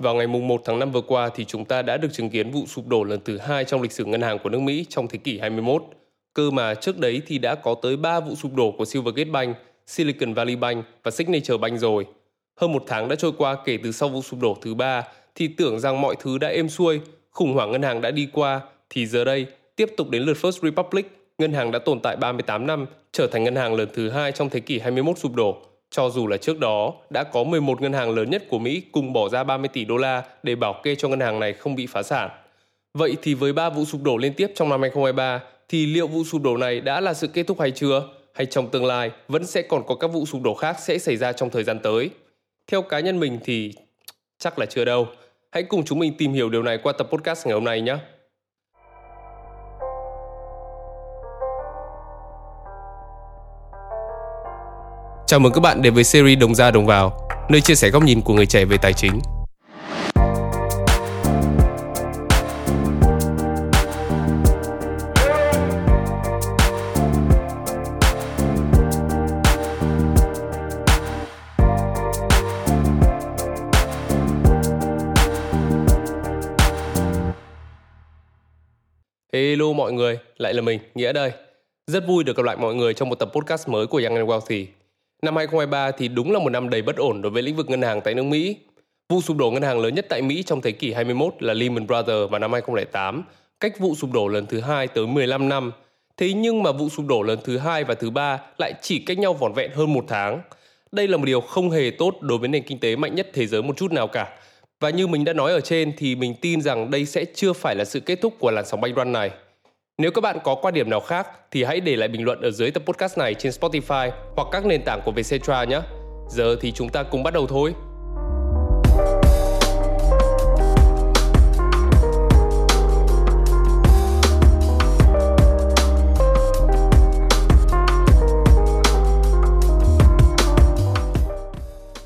Vào ngày 1 tháng 5 vừa qua thì chúng ta đã được chứng kiến vụ sụp đổ lần thứ hai trong lịch sử ngân hàng của nước Mỹ trong thế kỷ 21. Cơ mà trước đấy thì đã có tới 3 vụ sụp đổ của Silvergate Bank, Silicon Valley Bank và Signature Bank rồi. Hơn một tháng đã trôi qua kể từ sau vụ sụp đổ thứ ba thì tưởng rằng mọi thứ đã êm xuôi, khủng hoảng ngân hàng đã đi qua thì giờ đây tiếp tục đến lượt First Republic, ngân hàng đã tồn tại 38 năm, trở thành ngân hàng lớn thứ hai trong thế kỷ 21 sụp đổ cho dù là trước đó, đã có 11 ngân hàng lớn nhất của Mỹ cùng bỏ ra 30 tỷ đô la để bảo kê cho ngân hàng này không bị phá sản. Vậy thì với ba vụ sụp đổ liên tiếp trong năm 2023 thì liệu vụ sụp đổ này đã là sự kết thúc hay chưa? Hay trong tương lai, vẫn sẽ còn có các vụ sụp đổ khác sẽ xảy ra trong thời gian tới? Theo cá nhân mình thì chắc là chưa đâu. Hãy cùng chúng mình tìm hiểu điều này qua tập podcast ngày hôm nay nhé. Chào mừng các bạn đến với series Đồng ra đồng vào, nơi chia sẻ góc nhìn của người trẻ về tài chính. Hello mọi người, lại là mình, Nghĩa đây. Rất vui được gặp lại mọi người trong một tập podcast mới của Young and Wealthy. Năm 2023 thì đúng là một năm đầy bất ổn đối với lĩnh vực ngân hàng tại nước Mỹ. Vụ sụp đổ ngân hàng lớn nhất tại Mỹ trong thế kỷ 21 là Lehman Brothers vào năm 2008, cách vụ sụp đổ lần thứ hai tới 15 năm. Thế nhưng mà vụ sụp đổ lần thứ hai và thứ ba lại chỉ cách nhau vỏn vẹn hơn một tháng. Đây là một điều không hề tốt đối với nền kinh tế mạnh nhất thế giới một chút nào cả. Và như mình đã nói ở trên thì mình tin rằng đây sẽ chưa phải là sự kết thúc của làn sóng banh run này. Nếu các bạn có quan điểm nào khác thì hãy để lại bình luận ở dưới tập podcast này trên Spotify hoặc các nền tảng của Vietcetera nhé. Giờ thì chúng ta cùng bắt đầu thôi.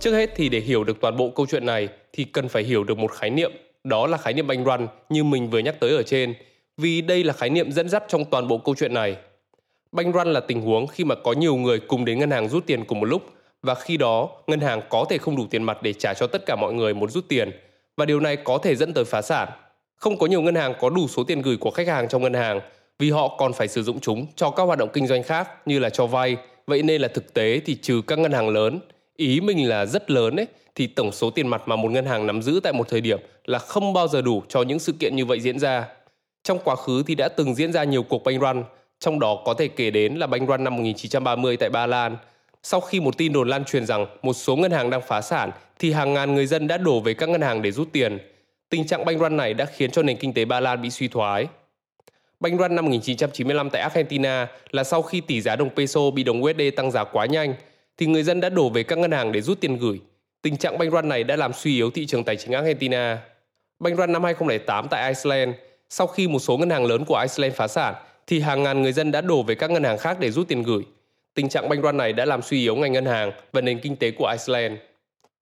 Trước hết thì để hiểu được toàn bộ câu chuyện này thì cần phải hiểu được một khái niệm, đó là khái niệm banh run như mình vừa nhắc tới ở trên – vì đây là khái niệm dẫn dắt trong toàn bộ câu chuyện này. Banh run là tình huống khi mà có nhiều người cùng đến ngân hàng rút tiền cùng một lúc và khi đó ngân hàng có thể không đủ tiền mặt để trả cho tất cả mọi người muốn rút tiền và điều này có thể dẫn tới phá sản. Không có nhiều ngân hàng có đủ số tiền gửi của khách hàng trong ngân hàng vì họ còn phải sử dụng chúng cho các hoạt động kinh doanh khác như là cho vay. Vậy nên là thực tế thì trừ các ngân hàng lớn, ý mình là rất lớn ấy, thì tổng số tiền mặt mà một ngân hàng nắm giữ tại một thời điểm là không bao giờ đủ cho những sự kiện như vậy diễn ra. Trong quá khứ thì đã từng diễn ra nhiều cuộc banh run, trong đó có thể kể đến là banh run năm 1930 tại Ba Lan. Sau khi một tin đồn lan truyền rằng một số ngân hàng đang phá sản thì hàng ngàn người dân đã đổ về các ngân hàng để rút tiền. Tình trạng banh run này đã khiến cho nền kinh tế Ba Lan bị suy thoái. Banh run năm 1995 tại Argentina là sau khi tỷ giá đồng peso bị đồng USD tăng giá quá nhanh thì người dân đã đổ về các ngân hàng để rút tiền gửi. Tình trạng banh run này đã làm suy yếu thị trường tài chính Argentina. Banh run năm 2008 tại Iceland sau khi một số ngân hàng lớn của Iceland phá sản, thì hàng ngàn người dân đã đổ về các ngân hàng khác để rút tiền gửi. Tình trạng banh run này đã làm suy yếu ngành ngân hàng và nền kinh tế của Iceland.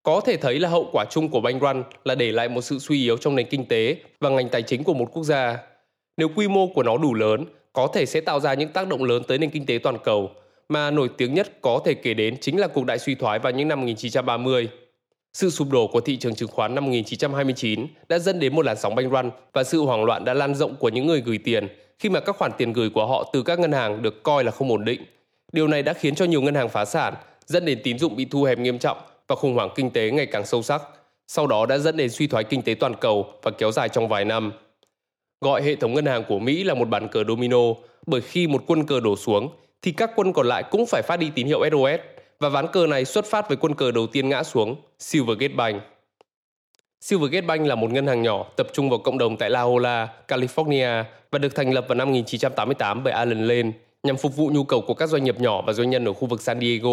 Có thể thấy là hậu quả chung của banh run là để lại một sự suy yếu trong nền kinh tế và ngành tài chính của một quốc gia. Nếu quy mô của nó đủ lớn, có thể sẽ tạo ra những tác động lớn tới nền kinh tế toàn cầu, mà nổi tiếng nhất có thể kể đến chính là cuộc đại suy thoái vào những năm 1930. Sự sụp đổ của thị trường chứng khoán năm 1929 đã dẫn đến một làn sóng banh run và sự hoảng loạn đã lan rộng của những người gửi tiền khi mà các khoản tiền gửi của họ từ các ngân hàng được coi là không ổn định. Điều này đã khiến cho nhiều ngân hàng phá sản, dẫn đến tín dụng bị thu hẹp nghiêm trọng và khủng hoảng kinh tế ngày càng sâu sắc. Sau đó đã dẫn đến suy thoái kinh tế toàn cầu và kéo dài trong vài năm. Gọi hệ thống ngân hàng của Mỹ là một bàn cờ domino bởi khi một quân cờ đổ xuống thì các quân còn lại cũng phải phát đi tín hiệu SOS và ván cờ này xuất phát với quân cờ đầu tiên ngã xuống, Silvergate Bank. Silvergate Bank là một ngân hàng nhỏ tập trung vào cộng đồng tại La Jolla, California và được thành lập vào năm 1988 bởi Alan Lane nhằm phục vụ nhu cầu của các doanh nghiệp nhỏ và doanh nhân ở khu vực San Diego.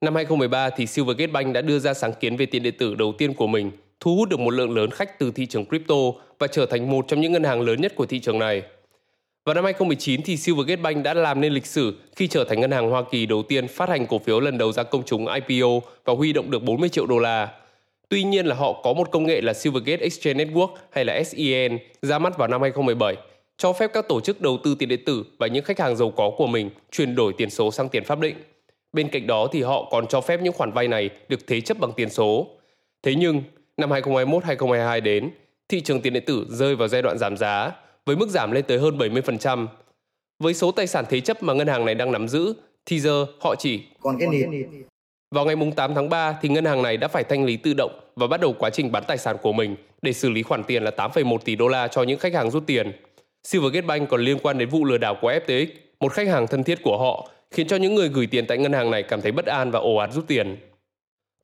Năm 2013 thì Silvergate Bank đã đưa ra sáng kiến về tiền điện tử đầu tiên của mình, thu hút được một lượng lớn khách từ thị trường crypto và trở thành một trong những ngân hàng lớn nhất của thị trường này. Vào năm 2019 thì Silvergate Bank đã làm nên lịch sử khi trở thành ngân hàng Hoa Kỳ đầu tiên phát hành cổ phiếu lần đầu ra công chúng IPO và huy động được 40 triệu đô la. Tuy nhiên là họ có một công nghệ là Silvergate Exchange Network hay là SEN ra mắt vào năm 2017, cho phép các tổ chức đầu tư tiền điện tử và những khách hàng giàu có của mình chuyển đổi tiền số sang tiền pháp định. Bên cạnh đó thì họ còn cho phép những khoản vay này được thế chấp bằng tiền số. Thế nhưng, Năm 2021-2022 đến, thị trường tiền điện tử rơi vào giai đoạn giảm giá với mức giảm lên tới hơn 70%. Với số tài sản thế chấp mà ngân hàng này đang nắm giữ, thì giờ họ chỉ còn cái nịt. Vào ngày 8 tháng 3 thì ngân hàng này đã phải thanh lý tự động và bắt đầu quá trình bán tài sản của mình để xử lý khoản tiền là 8,1 tỷ đô la cho những khách hàng rút tiền. Silvergate Bank còn liên quan đến vụ lừa đảo của FTX, một khách hàng thân thiết của họ, khiến cho những người gửi tiền tại ngân hàng này cảm thấy bất an và ồ ạt rút tiền.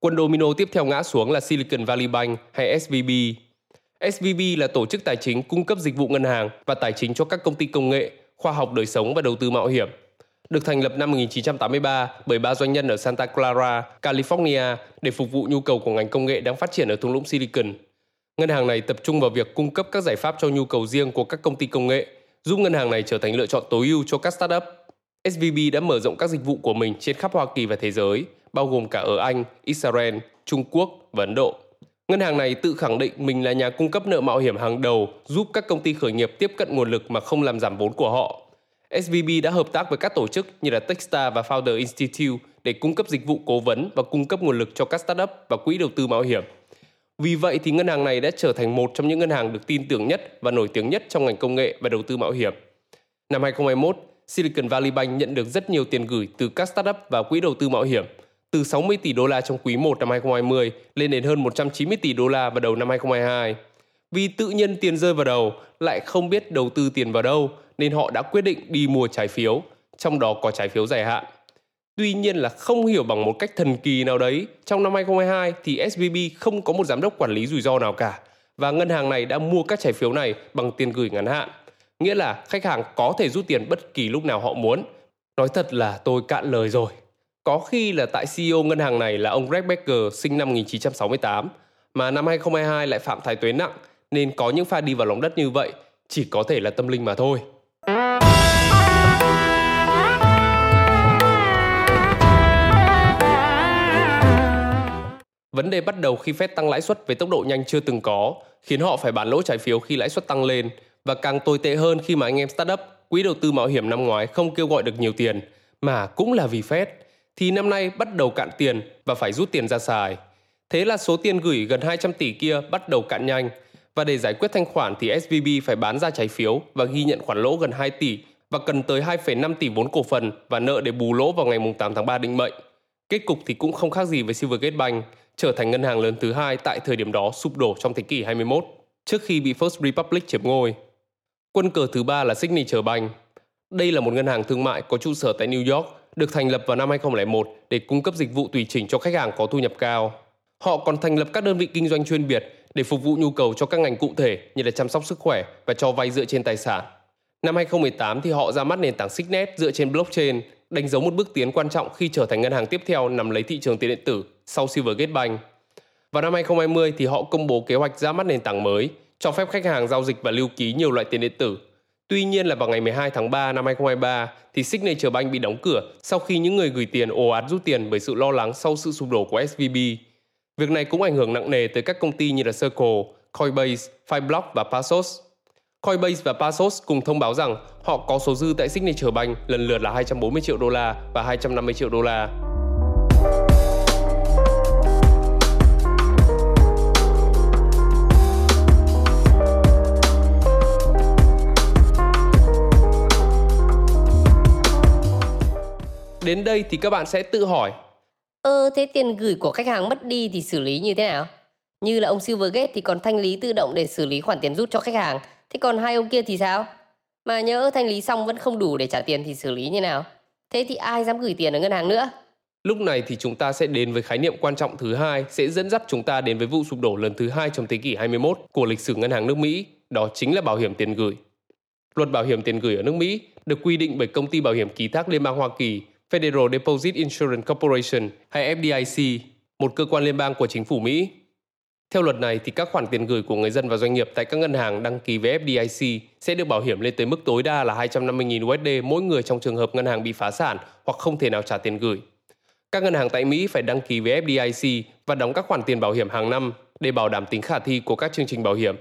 Quân domino tiếp theo ngã xuống là Silicon Valley Bank hay SVB. SVB là tổ chức tài chính cung cấp dịch vụ ngân hàng và tài chính cho các công ty công nghệ, khoa học đời sống và đầu tư mạo hiểm. Được thành lập năm 1983 bởi ba doanh nhân ở Santa Clara, California để phục vụ nhu cầu của ngành công nghệ đang phát triển ở thung lũng Silicon. Ngân hàng này tập trung vào việc cung cấp các giải pháp cho nhu cầu riêng của các công ty công nghệ, giúp ngân hàng này trở thành lựa chọn tối ưu cho các startup. SVB đã mở rộng các dịch vụ của mình trên khắp Hoa Kỳ và thế giới, bao gồm cả ở Anh, Israel, Trung Quốc và Ấn Độ. Ngân hàng này tự khẳng định mình là nhà cung cấp nợ mạo hiểm hàng đầu, giúp các công ty khởi nghiệp tiếp cận nguồn lực mà không làm giảm vốn của họ. SVB đã hợp tác với các tổ chức như là Techstar và Founder Institute để cung cấp dịch vụ cố vấn và cung cấp nguồn lực cho các startup và quỹ đầu tư mạo hiểm. Vì vậy thì ngân hàng này đã trở thành một trong những ngân hàng được tin tưởng nhất và nổi tiếng nhất trong ngành công nghệ và đầu tư mạo hiểm. Năm 2021, Silicon Valley Bank nhận được rất nhiều tiền gửi từ các startup và quỹ đầu tư mạo hiểm, từ 60 tỷ đô la trong quý 1 năm 2020 lên đến hơn 190 tỷ đô la vào đầu năm 2022. Vì tự nhiên tiền rơi vào đầu, lại không biết đầu tư tiền vào đâu, nên họ đã quyết định đi mua trái phiếu, trong đó có trái phiếu dài hạn. Tuy nhiên là không hiểu bằng một cách thần kỳ nào đấy, trong năm 2022 thì SVB không có một giám đốc quản lý rủi ro nào cả và ngân hàng này đã mua các trái phiếu này bằng tiền gửi ngắn hạn. Nghĩa là khách hàng có thể rút tiền bất kỳ lúc nào họ muốn. Nói thật là tôi cạn lời rồi. Có khi là tại CEO ngân hàng này là ông Greg Becker sinh năm 1968 mà năm 2022 lại phạm thái tuế nặng nên có những pha đi vào lòng đất như vậy chỉ có thể là tâm linh mà thôi. Vấn đề bắt đầu khi Fed tăng lãi suất với tốc độ nhanh chưa từng có, khiến họ phải bán lỗ trái phiếu khi lãi suất tăng lên và càng tồi tệ hơn khi mà anh em startup, quỹ đầu tư mạo hiểm năm ngoái không kêu gọi được nhiều tiền, mà cũng là vì Fed, thì năm nay bắt đầu cạn tiền và phải rút tiền ra xài. Thế là số tiền gửi gần 200 tỷ kia bắt đầu cạn nhanh và để giải quyết thanh khoản thì SVB phải bán ra trái phiếu và ghi nhận khoản lỗ gần 2 tỷ và cần tới 2,5 tỷ vốn cổ phần và nợ để bù lỗ vào ngày 8 tháng 3 định mệnh. Kết cục thì cũng không khác gì với Silvergate Bank, trở thành ngân hàng lớn thứ hai tại thời điểm đó sụp đổ trong thế kỷ 21, trước khi bị First Republic chiếm ngôi. Quân cờ thứ ba là Signature Bank. Đây là một ngân hàng thương mại có trụ sở tại New York, được thành lập vào năm 2001 để cung cấp dịch vụ tùy chỉnh cho khách hàng có thu nhập cao. Họ còn thành lập các đơn vị kinh doanh chuyên biệt để phục vụ nhu cầu cho các ngành cụ thể như là chăm sóc sức khỏe và cho vay dựa trên tài sản. Năm 2018 thì họ ra mắt nền tảng Signet dựa trên blockchain, đánh dấu một bước tiến quan trọng khi trở thành ngân hàng tiếp theo nằm lấy thị trường tiền điện tử sau Silvergate Bank. Vào năm 2020 thì họ công bố kế hoạch ra mắt nền tảng mới, cho phép khách hàng giao dịch và lưu ký nhiều loại tiền điện tử. Tuy nhiên là vào ngày 12 tháng 3 năm 2023 thì Signature Bank bị đóng cửa sau khi những người gửi tiền ồ ạt rút tiền bởi sự lo lắng sau sự sụp đổ của SVB. Việc này cũng ảnh hưởng nặng nề tới các công ty như là Circle, Coinbase, Fireblock và Pasos. Coinbase và Pasos cùng thông báo rằng họ có số dư tại Signature Bank lần lượt là 240 triệu đô la và 250 triệu đô la. Đến đây thì các bạn sẽ tự hỏi Ơ thế tiền gửi của khách hàng mất đi thì xử lý như thế nào? Như là ông Silvergate thì còn thanh lý tự động để xử lý khoản tiền rút cho khách hàng. Thế còn hai ông kia thì sao? Mà nhớ thanh lý xong vẫn không đủ để trả tiền thì xử lý như nào? Thế thì ai dám gửi tiền ở ngân hàng nữa? Lúc này thì chúng ta sẽ đến với khái niệm quan trọng thứ hai sẽ dẫn dắt chúng ta đến với vụ sụp đổ lần thứ hai trong thế kỷ 21 của lịch sử ngân hàng nước Mỹ, đó chính là bảo hiểm tiền gửi. Luật bảo hiểm tiền gửi ở nước Mỹ được quy định bởi công ty bảo hiểm ký thác Liên bang Hoa Kỳ Federal Deposit Insurance Corporation hay FDIC, một cơ quan liên bang của chính phủ Mỹ. Theo luật này thì các khoản tiền gửi của người dân và doanh nghiệp tại các ngân hàng đăng ký với FDIC sẽ được bảo hiểm lên tới mức tối đa là 250.000 USD mỗi người trong trường hợp ngân hàng bị phá sản hoặc không thể nào trả tiền gửi. Các ngân hàng tại Mỹ phải đăng ký với FDIC và đóng các khoản tiền bảo hiểm hàng năm để bảo đảm tính khả thi của các chương trình bảo hiểm.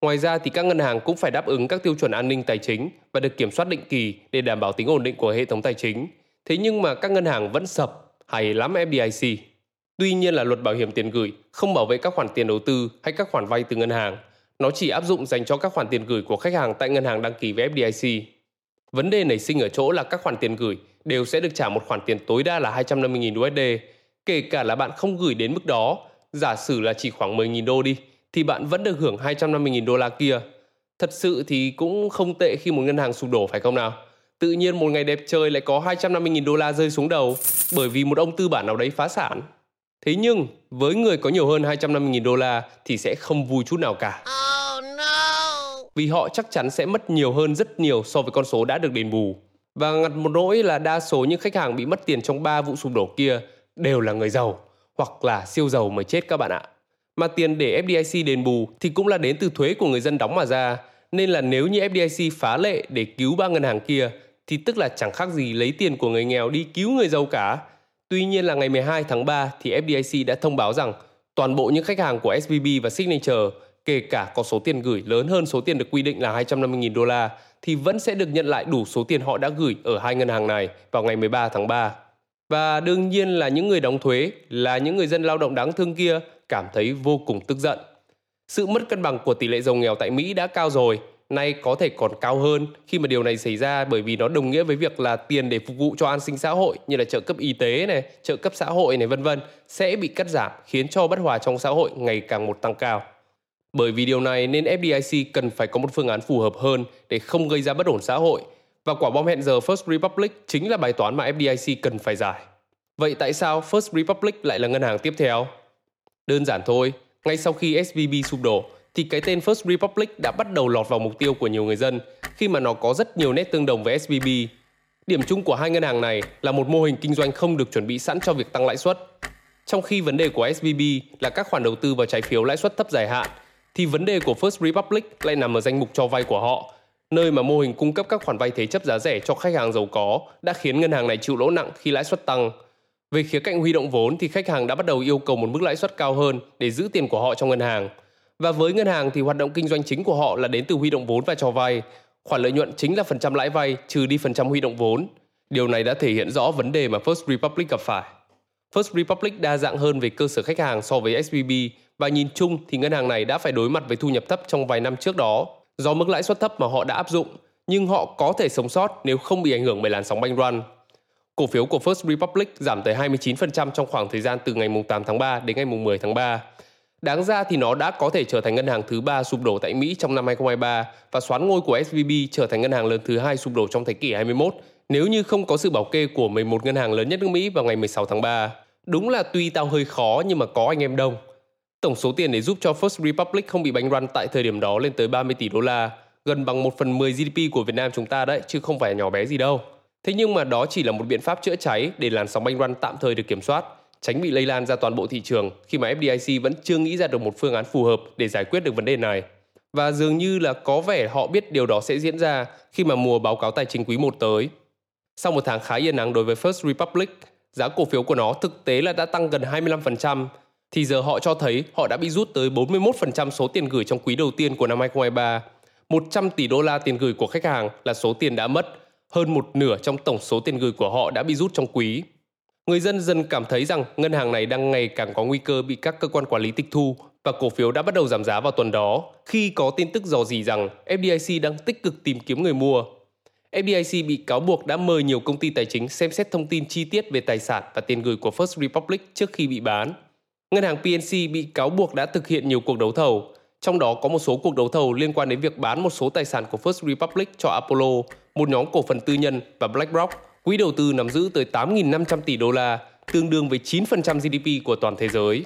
Ngoài ra thì các ngân hàng cũng phải đáp ứng các tiêu chuẩn an ninh tài chính và được kiểm soát định kỳ để đảm bảo tính ổn định của hệ thống tài chính. Thế nhưng mà các ngân hàng vẫn sập, hay lắm FDIC. Tuy nhiên là luật bảo hiểm tiền gửi không bảo vệ các khoản tiền đầu tư hay các khoản vay từ ngân hàng. Nó chỉ áp dụng dành cho các khoản tiền gửi của khách hàng tại ngân hàng đăng ký với FDIC. Vấn đề nảy sinh ở chỗ là các khoản tiền gửi đều sẽ được trả một khoản tiền tối đa là 250.000 USD, kể cả là bạn không gửi đến mức đó. Giả sử là chỉ khoảng 10.000 đô đi, thì bạn vẫn được hưởng 250.000 đô la kia. Thật sự thì cũng không tệ khi một ngân hàng sụp đổ phải không nào? Tự nhiên một ngày đẹp trời lại có 250.000 đô la rơi xuống đầu bởi vì một ông tư bản nào đấy phá sản. Thế nhưng, với người có nhiều hơn 250.000 đô la thì sẽ không vui chút nào cả. Oh, no. Vì họ chắc chắn sẽ mất nhiều hơn rất nhiều so với con số đã được đền bù. Và ngặt một nỗi là đa số những khách hàng bị mất tiền trong 3 vụ sụp đổ kia đều là người giàu hoặc là siêu giàu mới chết các bạn ạ. Mà tiền để FDIC đền bù thì cũng là đến từ thuế của người dân đóng mà ra. Nên là nếu như FDIC phá lệ để cứu ba ngân hàng kia thì tức là chẳng khác gì lấy tiền của người nghèo đi cứu người giàu cả. Tuy nhiên là ngày 12 tháng 3 thì FDIC đã thông báo rằng toàn bộ những khách hàng của SVB và Signature, kể cả có số tiền gửi lớn hơn số tiền được quy định là 250.000 đô la, thì vẫn sẽ được nhận lại đủ số tiền họ đã gửi ở hai ngân hàng này vào ngày 13 tháng 3. Và đương nhiên là những người đóng thuế, là những người dân lao động đáng thương kia cảm thấy vô cùng tức giận. Sự mất cân bằng của tỷ lệ giàu nghèo tại Mỹ đã cao rồi, nay có thể còn cao hơn khi mà điều này xảy ra bởi vì nó đồng nghĩa với việc là tiền để phục vụ cho an sinh xã hội như là trợ cấp y tế này, trợ cấp xã hội này vân vân sẽ bị cắt giảm khiến cho bất hòa trong xã hội ngày càng một tăng cao. Bởi vì điều này nên FDIC cần phải có một phương án phù hợp hơn để không gây ra bất ổn xã hội và quả bom hẹn giờ First Republic chính là bài toán mà FDIC cần phải giải. Vậy tại sao First Republic lại là ngân hàng tiếp theo? Đơn giản thôi, ngay sau khi SVB sụp đổ thì cái tên First Republic đã bắt đầu lọt vào mục tiêu của nhiều người dân khi mà nó có rất nhiều nét tương đồng với SVB. Điểm chung của hai ngân hàng này là một mô hình kinh doanh không được chuẩn bị sẵn cho việc tăng lãi suất. Trong khi vấn đề của SVB là các khoản đầu tư vào trái phiếu lãi suất thấp dài hạn, thì vấn đề của First Republic lại nằm ở danh mục cho vay của họ, nơi mà mô hình cung cấp các khoản vay thế chấp giá rẻ cho khách hàng giàu có đã khiến ngân hàng này chịu lỗ nặng khi lãi suất tăng. Về khía cạnh huy động vốn thì khách hàng đã bắt đầu yêu cầu một mức lãi suất cao hơn để giữ tiền của họ trong ngân hàng – và với ngân hàng thì hoạt động kinh doanh chính của họ là đến từ huy động vốn và cho vay. Khoản lợi nhuận chính là phần trăm lãi vay trừ đi phần trăm huy động vốn. Điều này đã thể hiện rõ vấn đề mà First Republic gặp phải. First Republic đa dạng hơn về cơ sở khách hàng so với SVB và nhìn chung thì ngân hàng này đã phải đối mặt với thu nhập thấp trong vài năm trước đó do mức lãi suất thấp mà họ đã áp dụng, nhưng họ có thể sống sót nếu không bị ảnh hưởng bởi làn sóng banh run. Cổ phiếu của First Republic giảm tới 29% trong khoảng thời gian từ ngày 8 tháng 3 đến ngày 10 tháng 3 Đáng ra thì nó đã có thể trở thành ngân hàng thứ ba sụp đổ tại Mỹ trong năm 2023 và xoán ngôi của SVB trở thành ngân hàng lớn thứ hai sụp đổ trong thế kỷ 21 nếu như không có sự bảo kê của 11 ngân hàng lớn nhất nước Mỹ vào ngày 16 tháng 3. Đúng là tuy tao hơi khó nhưng mà có anh em đông. Tổng số tiền để giúp cho First Republic không bị bánh run tại thời điểm đó lên tới 30 tỷ đô la, gần bằng 1 phần 10 GDP của Việt Nam chúng ta đấy, chứ không phải nhỏ bé gì đâu. Thế nhưng mà đó chỉ là một biện pháp chữa cháy để làn sóng bánh run tạm thời được kiểm soát tránh bị lây lan ra toàn bộ thị trường khi mà FDIC vẫn chưa nghĩ ra được một phương án phù hợp để giải quyết được vấn đề này. Và dường như là có vẻ họ biết điều đó sẽ diễn ra khi mà mùa báo cáo tài chính quý 1 tới. Sau một tháng khá yên nắng đối với First Republic, giá cổ phiếu của nó thực tế là đã tăng gần 25%, thì giờ họ cho thấy họ đã bị rút tới 41% số tiền gửi trong quý đầu tiên của năm 2023. 100 tỷ đô la tiền gửi của khách hàng là số tiền đã mất, hơn một nửa trong tổng số tiền gửi của họ đã bị rút trong quý người dân dần cảm thấy rằng ngân hàng này đang ngày càng có nguy cơ bị các cơ quan quản lý tịch thu và cổ phiếu đã bắt đầu giảm giá vào tuần đó khi có tin tức dò dỉ rằng FDIC đang tích cực tìm kiếm người mua. FDIC bị cáo buộc đã mời nhiều công ty tài chính xem xét thông tin chi tiết về tài sản và tiền gửi của First Republic trước khi bị bán. Ngân hàng PNC bị cáo buộc đã thực hiện nhiều cuộc đấu thầu, trong đó có một số cuộc đấu thầu liên quan đến việc bán một số tài sản của First Republic cho Apollo, một nhóm cổ phần tư nhân và BlackRock Quỹ đầu tư nắm giữ tới 8.500 tỷ đô la, tương đương với 9% GDP của toàn thế giới.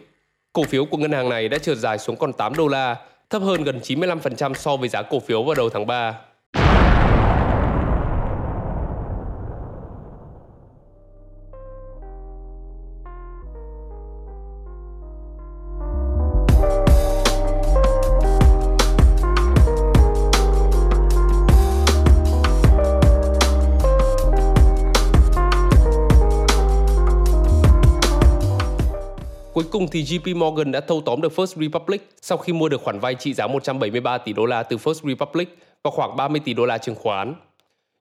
Cổ phiếu của ngân hàng này đã trượt dài xuống còn 8 đô la, thấp hơn gần 95% so với giá cổ phiếu vào đầu tháng 3. Cuối cùng thì JP Morgan đã thâu tóm được First Republic sau khi mua được khoản vay trị giá 173 tỷ đô la từ First Republic và khoảng 30 tỷ đô la chứng khoán.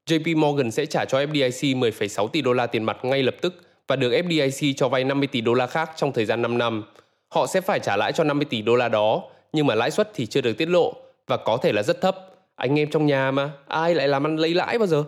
JP Morgan sẽ trả cho FDIC 10,6 tỷ đô la tiền mặt ngay lập tức và được FDIC cho vay 50 tỷ đô la khác trong thời gian 5 năm. Họ sẽ phải trả lãi cho 50 tỷ đô la đó, nhưng mà lãi suất thì chưa được tiết lộ và có thể là rất thấp. Anh em trong nhà mà, ai lại làm ăn lấy lãi bao giờ?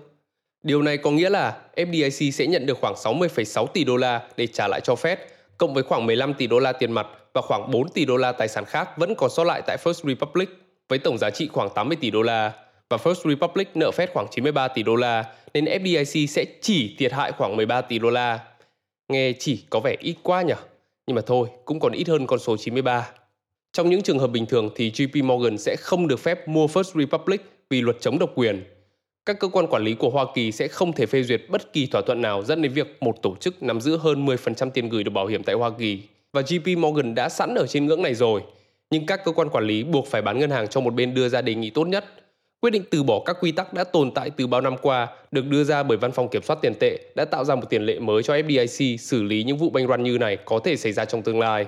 Điều này có nghĩa là FDIC sẽ nhận được khoảng 60,6 tỷ đô la để trả lại cho Fed, cộng với khoảng 15 tỷ đô la tiền mặt và khoảng 4 tỷ đô la tài sản khác vẫn còn sót lại tại First Republic với tổng giá trị khoảng 80 tỷ đô la và First Republic nợ Fed khoảng 93 tỷ đô la nên FDIC sẽ chỉ thiệt hại khoảng 13 tỷ đô la. Nghe chỉ có vẻ ít quá nhỉ? Nhưng mà thôi, cũng còn ít hơn con số 93. Trong những trường hợp bình thường thì JP Morgan sẽ không được phép mua First Republic vì luật chống độc quyền. Các cơ quan quản lý của Hoa Kỳ sẽ không thể phê duyệt bất kỳ thỏa thuận nào dẫn đến việc một tổ chức nắm giữ hơn 10% tiền gửi được bảo hiểm tại Hoa Kỳ. Và JP Morgan đã sẵn ở trên ngưỡng này rồi. Nhưng các cơ quan quản lý buộc phải bán ngân hàng cho một bên đưa ra đề nghị tốt nhất. Quyết định từ bỏ các quy tắc đã tồn tại từ bao năm qua, được đưa ra bởi Văn phòng Kiểm soát Tiền tệ, đã tạo ra một tiền lệ mới cho FDIC xử lý những vụ banh run như này có thể xảy ra trong tương lai.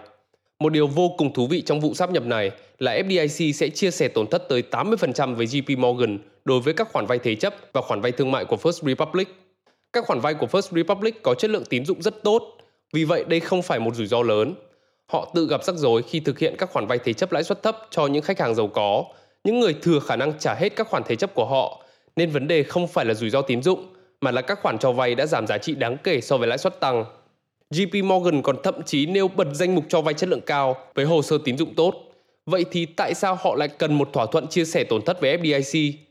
Một điều vô cùng thú vị trong vụ sáp nhập này là FDIC sẽ chia sẻ tổn thất tới 80% với JP Morgan đối với các khoản vay thế chấp và khoản vay thương mại của First Republic. Các khoản vay của First Republic có chất lượng tín dụng rất tốt, vì vậy đây không phải một rủi ro lớn. Họ tự gặp rắc rối khi thực hiện các khoản vay thế chấp lãi suất thấp cho những khách hàng giàu có, những người thừa khả năng trả hết các khoản thế chấp của họ, nên vấn đề không phải là rủi ro tín dụng, mà là các khoản cho vay đã giảm giá trị đáng kể so với lãi suất tăng. JP Morgan còn thậm chí nêu bật danh mục cho vay chất lượng cao với hồ sơ tín dụng tốt. Vậy thì tại sao họ lại cần một thỏa thuận chia sẻ tổn thất với FDIC?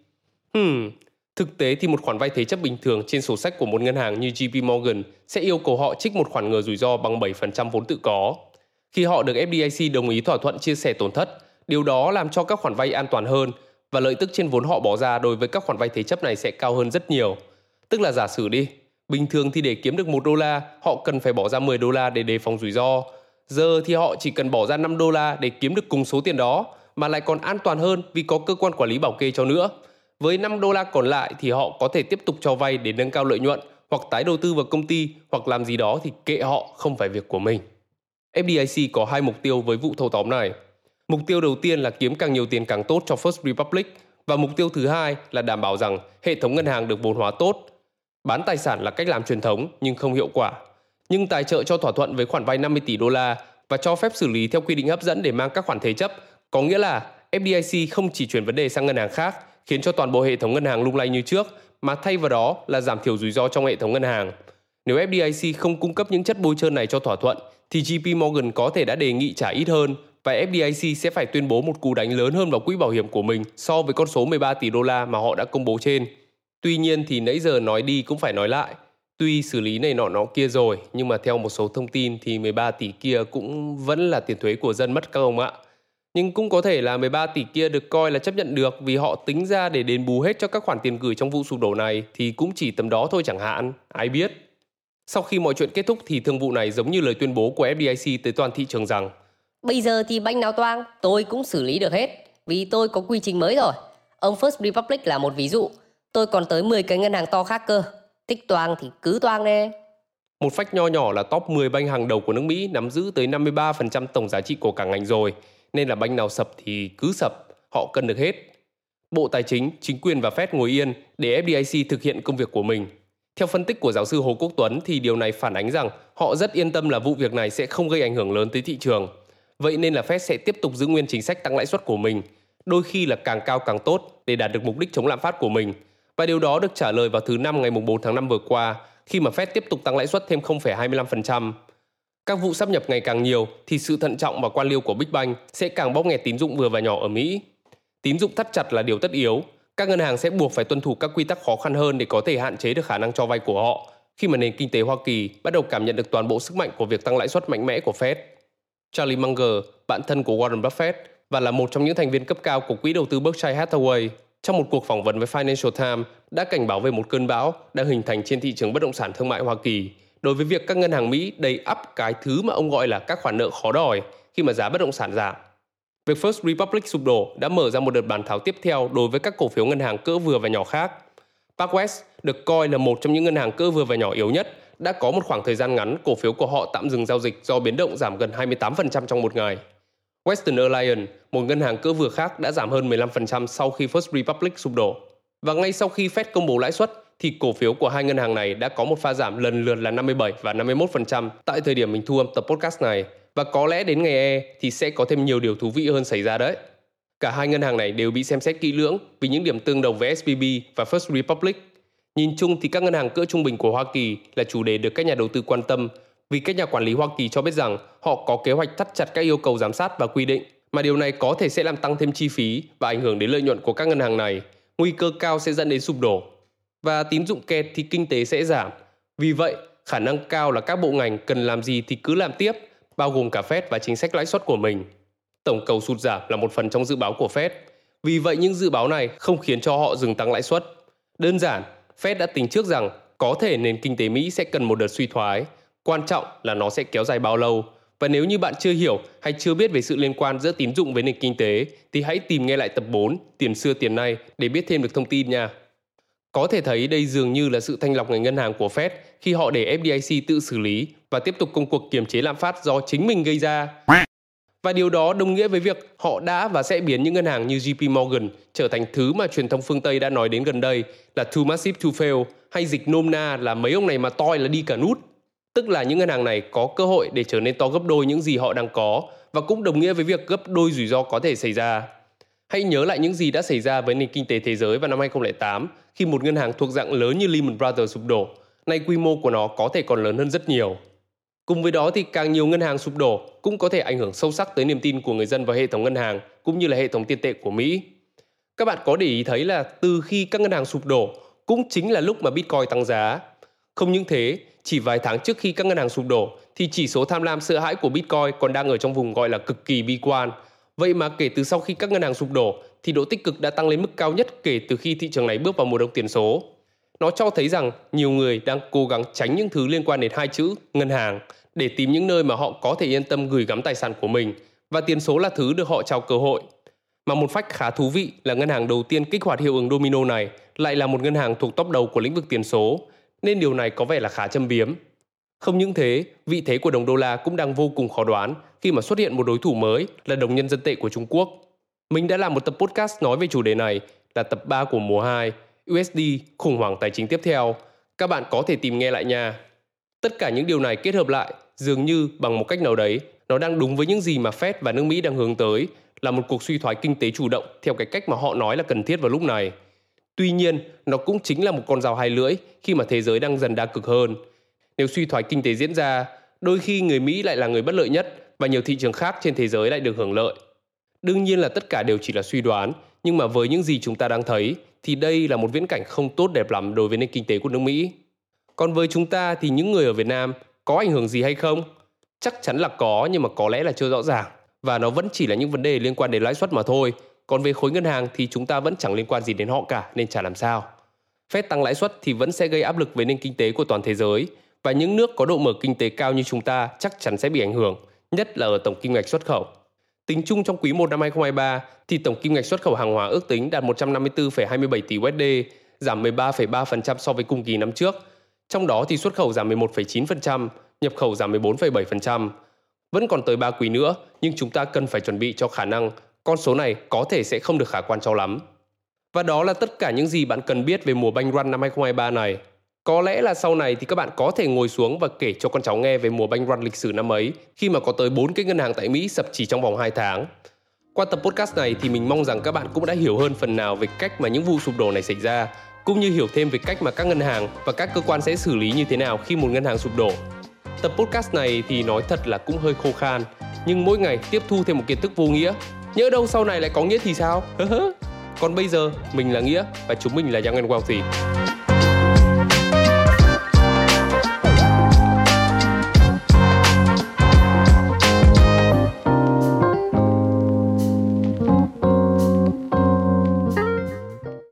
Hmm, thực tế thì một khoản vay thế chấp bình thường trên sổ sách của một ngân hàng như JP Morgan sẽ yêu cầu họ trích một khoản ngừa rủi ro bằng 7% vốn tự có. Khi họ được FDIC đồng ý thỏa thuận chia sẻ tổn thất, điều đó làm cho các khoản vay an toàn hơn và lợi tức trên vốn họ bỏ ra đối với các khoản vay thế chấp này sẽ cao hơn rất nhiều. Tức là giả sử đi, Bình thường thì để kiếm được 1 đô la, họ cần phải bỏ ra 10 đô la để đề phòng rủi ro. Giờ thì họ chỉ cần bỏ ra 5 đô la để kiếm được cùng số tiền đó, mà lại còn an toàn hơn vì có cơ quan quản lý bảo kê cho nữa. Với 5 đô la còn lại thì họ có thể tiếp tục cho vay để nâng cao lợi nhuận hoặc tái đầu tư vào công ty hoặc làm gì đó thì kệ họ không phải việc của mình. FDIC có hai mục tiêu với vụ thâu tóm này. Mục tiêu đầu tiên là kiếm càng nhiều tiền càng tốt cho First Republic và mục tiêu thứ hai là đảm bảo rằng hệ thống ngân hàng được vốn hóa tốt Bán tài sản là cách làm truyền thống nhưng không hiệu quả. Nhưng tài trợ cho thỏa thuận với khoản vay 50 tỷ đô la và cho phép xử lý theo quy định hấp dẫn để mang các khoản thế chấp, có nghĩa là FDIC không chỉ chuyển vấn đề sang ngân hàng khác, khiến cho toàn bộ hệ thống ngân hàng lung lay như trước, mà thay vào đó là giảm thiểu rủi ro trong hệ thống ngân hàng. Nếu FDIC không cung cấp những chất bôi trơn này cho thỏa thuận, thì JP Morgan có thể đã đề nghị trả ít hơn và FDIC sẽ phải tuyên bố một cú đánh lớn hơn vào quỹ bảo hiểm của mình so với con số 13 tỷ đô la mà họ đã công bố trên. Tuy nhiên thì nãy giờ nói đi cũng phải nói lại. Tuy xử lý này nọ nó kia rồi, nhưng mà theo một số thông tin thì 13 tỷ kia cũng vẫn là tiền thuế của dân mất các ông ạ. Nhưng cũng có thể là 13 tỷ kia được coi là chấp nhận được vì họ tính ra để đền bù hết cho các khoản tiền gửi trong vụ sụp đổ này thì cũng chỉ tầm đó thôi chẳng hạn, ai biết. Sau khi mọi chuyện kết thúc thì thương vụ này giống như lời tuyên bố của FDIC tới toàn thị trường rằng Bây giờ thì banh nào toang, tôi cũng xử lý được hết vì tôi có quy trình mới rồi. Ông First Republic là một ví dụ Tôi còn tới 10 cái ngân hàng to khác cơ. Thích toang thì cứ toang đi. Một phách nho nhỏ là top 10 banh hàng đầu của nước Mỹ nắm giữ tới 53% tổng giá trị của cả ngành rồi, nên là banh nào sập thì cứ sập, họ cân được hết. Bộ Tài chính, chính quyền và Fed ngồi yên để FDIC thực hiện công việc của mình. Theo phân tích của giáo sư Hồ Quốc Tuấn thì điều này phản ánh rằng họ rất yên tâm là vụ việc này sẽ không gây ảnh hưởng lớn tới thị trường. Vậy nên là Fed sẽ tiếp tục giữ nguyên chính sách tăng lãi suất của mình, đôi khi là càng cao càng tốt để đạt được mục đích chống lạm phát của mình – và điều đó được trả lời vào thứ năm ngày 4 tháng 5 vừa qua khi mà Fed tiếp tục tăng lãi suất thêm 0,25%. Các vụ sắp nhập ngày càng nhiều thì sự thận trọng và quan liêu của Big Bang sẽ càng bóp nghẹt tín dụng vừa và nhỏ ở Mỹ. Tín dụng thắt chặt là điều tất yếu. Các ngân hàng sẽ buộc phải tuân thủ các quy tắc khó khăn hơn để có thể hạn chế được khả năng cho vay của họ khi mà nền kinh tế Hoa Kỳ bắt đầu cảm nhận được toàn bộ sức mạnh của việc tăng lãi suất mạnh mẽ của Fed. Charlie Munger, bạn thân của Warren Buffett và là một trong những thành viên cấp cao của quỹ đầu tư Berkshire Hathaway, trong một cuộc phỏng vấn với Financial Times đã cảnh báo về một cơn bão đang hình thành trên thị trường bất động sản thương mại Hoa Kỳ đối với việc các ngân hàng Mỹ đầy ắp cái thứ mà ông gọi là các khoản nợ khó đòi khi mà giá bất động sản giảm. Việc First Republic sụp đổ đã mở ra một đợt bàn tháo tiếp theo đối với các cổ phiếu ngân hàng cỡ vừa và nhỏ khác. PacWest được coi là một trong những ngân hàng cỡ vừa và nhỏ yếu nhất, đã có một khoảng thời gian ngắn cổ phiếu của họ tạm dừng giao dịch do biến động giảm gần 28% trong một ngày. Western Alliance, một ngân hàng cỡ vừa khác đã giảm hơn 15% sau khi First Republic sụp đổ. Và ngay sau khi Fed công bố lãi suất thì cổ phiếu của hai ngân hàng này đã có một pha giảm lần lượt là 57 và 51% tại thời điểm mình thu âm tập podcast này và có lẽ đến ngày E thì sẽ có thêm nhiều điều thú vị hơn xảy ra đấy. Cả hai ngân hàng này đều bị xem xét kỹ lưỡng vì những điểm tương đồng với SVB và First Republic. Nhìn chung thì các ngân hàng cỡ trung bình của Hoa Kỳ là chủ đề được các nhà đầu tư quan tâm vì các nhà quản lý Hoa Kỳ cho biết rằng họ có kế hoạch thắt chặt các yêu cầu giám sát và quy định, mà điều này có thể sẽ làm tăng thêm chi phí và ảnh hưởng đến lợi nhuận của các ngân hàng này. Nguy cơ cao sẽ dẫn đến sụp đổ. Và tín dụng kẹt thì kinh tế sẽ giảm. Vì vậy, khả năng cao là các bộ ngành cần làm gì thì cứ làm tiếp, bao gồm cả Fed và chính sách lãi suất của mình. Tổng cầu sụt giảm là một phần trong dự báo của Fed. Vì vậy những dự báo này không khiến cho họ dừng tăng lãi suất. Đơn giản, Fed đã tính trước rằng có thể nền kinh tế Mỹ sẽ cần một đợt suy thoái. Quan trọng là nó sẽ kéo dài bao lâu và nếu như bạn chưa hiểu hay chưa biết về sự liên quan giữa tín dụng với nền kinh tế thì hãy tìm nghe lại tập 4 Tiền xưa tiền nay để biết thêm được thông tin nha. Có thể thấy đây dường như là sự thanh lọc ngành ngân hàng của Fed khi họ để FDIC tự xử lý và tiếp tục công cuộc kiềm chế lạm phát do chính mình gây ra. Và điều đó đồng nghĩa với việc họ đã và sẽ biến những ngân hàng như JP Morgan trở thành thứ mà truyền thông phương Tây đã nói đến gần đây là too massive to fail hay dịch nôm na là mấy ông này mà toi là đi cả nút tức là những ngân hàng này có cơ hội để trở nên to gấp đôi những gì họ đang có và cũng đồng nghĩa với việc gấp đôi rủi ro có thể xảy ra. Hãy nhớ lại những gì đã xảy ra với nền kinh tế thế giới vào năm 2008 khi một ngân hàng thuộc dạng lớn như Lehman Brothers sụp đổ. Nay quy mô của nó có thể còn lớn hơn rất nhiều. Cùng với đó thì càng nhiều ngân hàng sụp đổ cũng có thể ảnh hưởng sâu sắc tới niềm tin của người dân vào hệ thống ngân hàng cũng như là hệ thống tiền tệ của Mỹ. Các bạn có để ý thấy là từ khi các ngân hàng sụp đổ cũng chính là lúc mà Bitcoin tăng giá. Không những thế, chỉ vài tháng trước khi các ngân hàng sụp đổ thì chỉ số tham lam sợ hãi của Bitcoin còn đang ở trong vùng gọi là cực kỳ bi quan. Vậy mà kể từ sau khi các ngân hàng sụp đổ thì độ tích cực đã tăng lên mức cao nhất kể từ khi thị trường này bước vào mùa đông tiền số. Nó cho thấy rằng nhiều người đang cố gắng tránh những thứ liên quan đến hai chữ ngân hàng để tìm những nơi mà họ có thể yên tâm gửi gắm tài sản của mình và tiền số là thứ được họ trao cơ hội. Mà một phách khá thú vị là ngân hàng đầu tiên kích hoạt hiệu ứng domino này lại là một ngân hàng thuộc top đầu của lĩnh vực tiền số nên điều này có vẻ là khá châm biếm. Không những thế, vị thế của đồng đô la cũng đang vô cùng khó đoán khi mà xuất hiện một đối thủ mới là đồng nhân dân tệ của Trung Quốc. Mình đã làm một tập podcast nói về chủ đề này là tập 3 của mùa 2, USD khủng hoảng tài chính tiếp theo. Các bạn có thể tìm nghe lại nha. Tất cả những điều này kết hợp lại dường như bằng một cách nào đấy nó đang đúng với những gì mà Fed và nước Mỹ đang hướng tới là một cuộc suy thoái kinh tế chủ động theo cái cách mà họ nói là cần thiết vào lúc này – Tuy nhiên, nó cũng chính là một con dao hai lưỡi khi mà thế giới đang dần đa cực hơn. Nếu suy thoái kinh tế diễn ra, đôi khi người Mỹ lại là người bất lợi nhất và nhiều thị trường khác trên thế giới lại được hưởng lợi. Đương nhiên là tất cả đều chỉ là suy đoán, nhưng mà với những gì chúng ta đang thấy thì đây là một viễn cảnh không tốt đẹp lắm đối với nền kinh tế của nước Mỹ. Còn với chúng ta thì những người ở Việt Nam có ảnh hưởng gì hay không? Chắc chắn là có nhưng mà có lẽ là chưa rõ ràng và nó vẫn chỉ là những vấn đề liên quan đến lãi suất mà thôi còn về khối ngân hàng thì chúng ta vẫn chẳng liên quan gì đến họ cả nên chả làm sao. Fed tăng lãi suất thì vẫn sẽ gây áp lực với nền kinh tế của toàn thế giới và những nước có độ mở kinh tế cao như chúng ta chắc chắn sẽ bị ảnh hưởng, nhất là ở tổng kim ngạch xuất khẩu. Tính chung trong quý 1 năm 2023 thì tổng kim ngạch xuất khẩu hàng hóa ước tính đạt 154,27 tỷ USD, giảm 13,3% so với cùng kỳ năm trước. Trong đó thì xuất khẩu giảm 11,9%, nhập khẩu giảm 14,7%. Vẫn còn tới 3 quý nữa, nhưng chúng ta cần phải chuẩn bị cho khả năng con số này có thể sẽ không được khả quan cho lắm. Và đó là tất cả những gì bạn cần biết về mùa banh run năm 2023 này. Có lẽ là sau này thì các bạn có thể ngồi xuống và kể cho con cháu nghe về mùa banh run lịch sử năm ấy khi mà có tới 4 cái ngân hàng tại Mỹ sập chỉ trong vòng 2 tháng. Qua tập podcast này thì mình mong rằng các bạn cũng đã hiểu hơn phần nào về cách mà những vụ sụp đổ này xảy ra, cũng như hiểu thêm về cách mà các ngân hàng và các cơ quan sẽ xử lý như thế nào khi một ngân hàng sụp đổ. Tập podcast này thì nói thật là cũng hơi khô khan, nhưng mỗi ngày tiếp thu thêm một kiến thức vô nghĩa Nhớ đâu sau này lại có nghĩa thì sao? Còn bây giờ, mình là Nghĩa và chúng mình là Young and Wealthy.